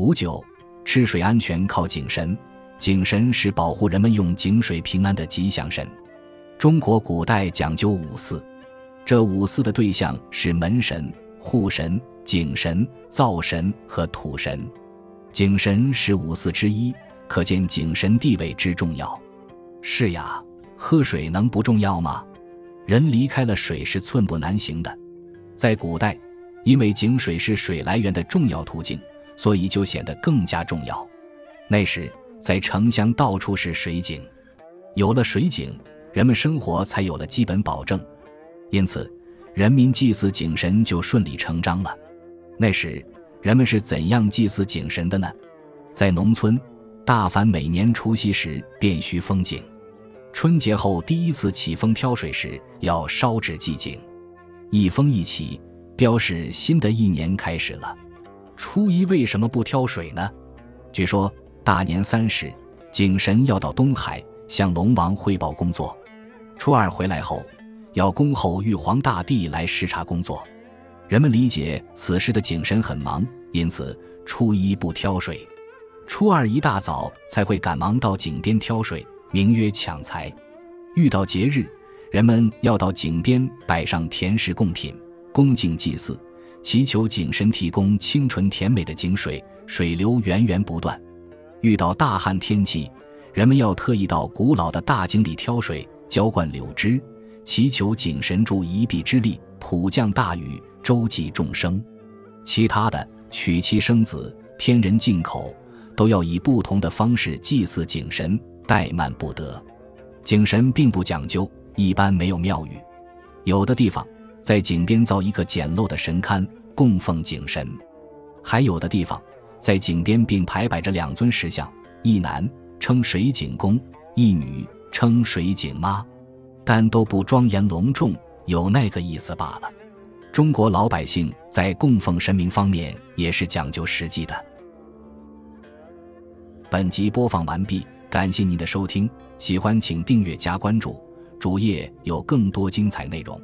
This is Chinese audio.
五九，吃水安全靠井神，井神是保护人们用井水平安的吉祥神。中国古代讲究五祀，这五祀的对象是门神、户神、井神、灶神和土神。井神是五祀之一，可见井神地位之重要。是呀，喝水能不重要吗？人离开了水是寸步难行的。在古代，因为井水是水来源的重要途径。所以就显得更加重要。那时，在城乡到处是水井，有了水井，人们生活才有了基本保证。因此，人民祭祀井神就顺理成章了。那时，人们是怎样祭祀井神的呢？在农村，大凡每年除夕时便需封井；春节后第一次起风挑水时，要烧纸祭井。一封一起，标示新的一年开始了。初一为什么不挑水呢？据说大年三十，井神要到东海向龙王汇报工作；初二回来后，要恭候玉皇大帝来视察工作。人们理解此时的井神很忙，因此初一不挑水，初二一大早才会赶忙到井边挑水，名曰抢财。遇到节日，人们要到井边摆上甜食贡品，恭敬祭祀。祈求井神提供清纯甜美的井水，水流源源不断。遇到大旱天气，人们要特意到古老的大井里挑水，浇灌柳枝，祈求井神助一臂之力，普降大雨，周济众生。其他的娶妻生子、添人进口，都要以不同的方式祭祀井神，怠慢不得。井神并不讲究，一般没有庙宇，有的地方。在井边造一个简陋的神龛供奉井神，还有的地方在井边并排摆着两尊石像，一男称水井公，一女称水井妈，但都不庄严隆重，有那个意思罢了。中国老百姓在供奉神明方面也是讲究实际的。本集播放完毕，感谢您的收听，喜欢请订阅加关注，主页有更多精彩内容。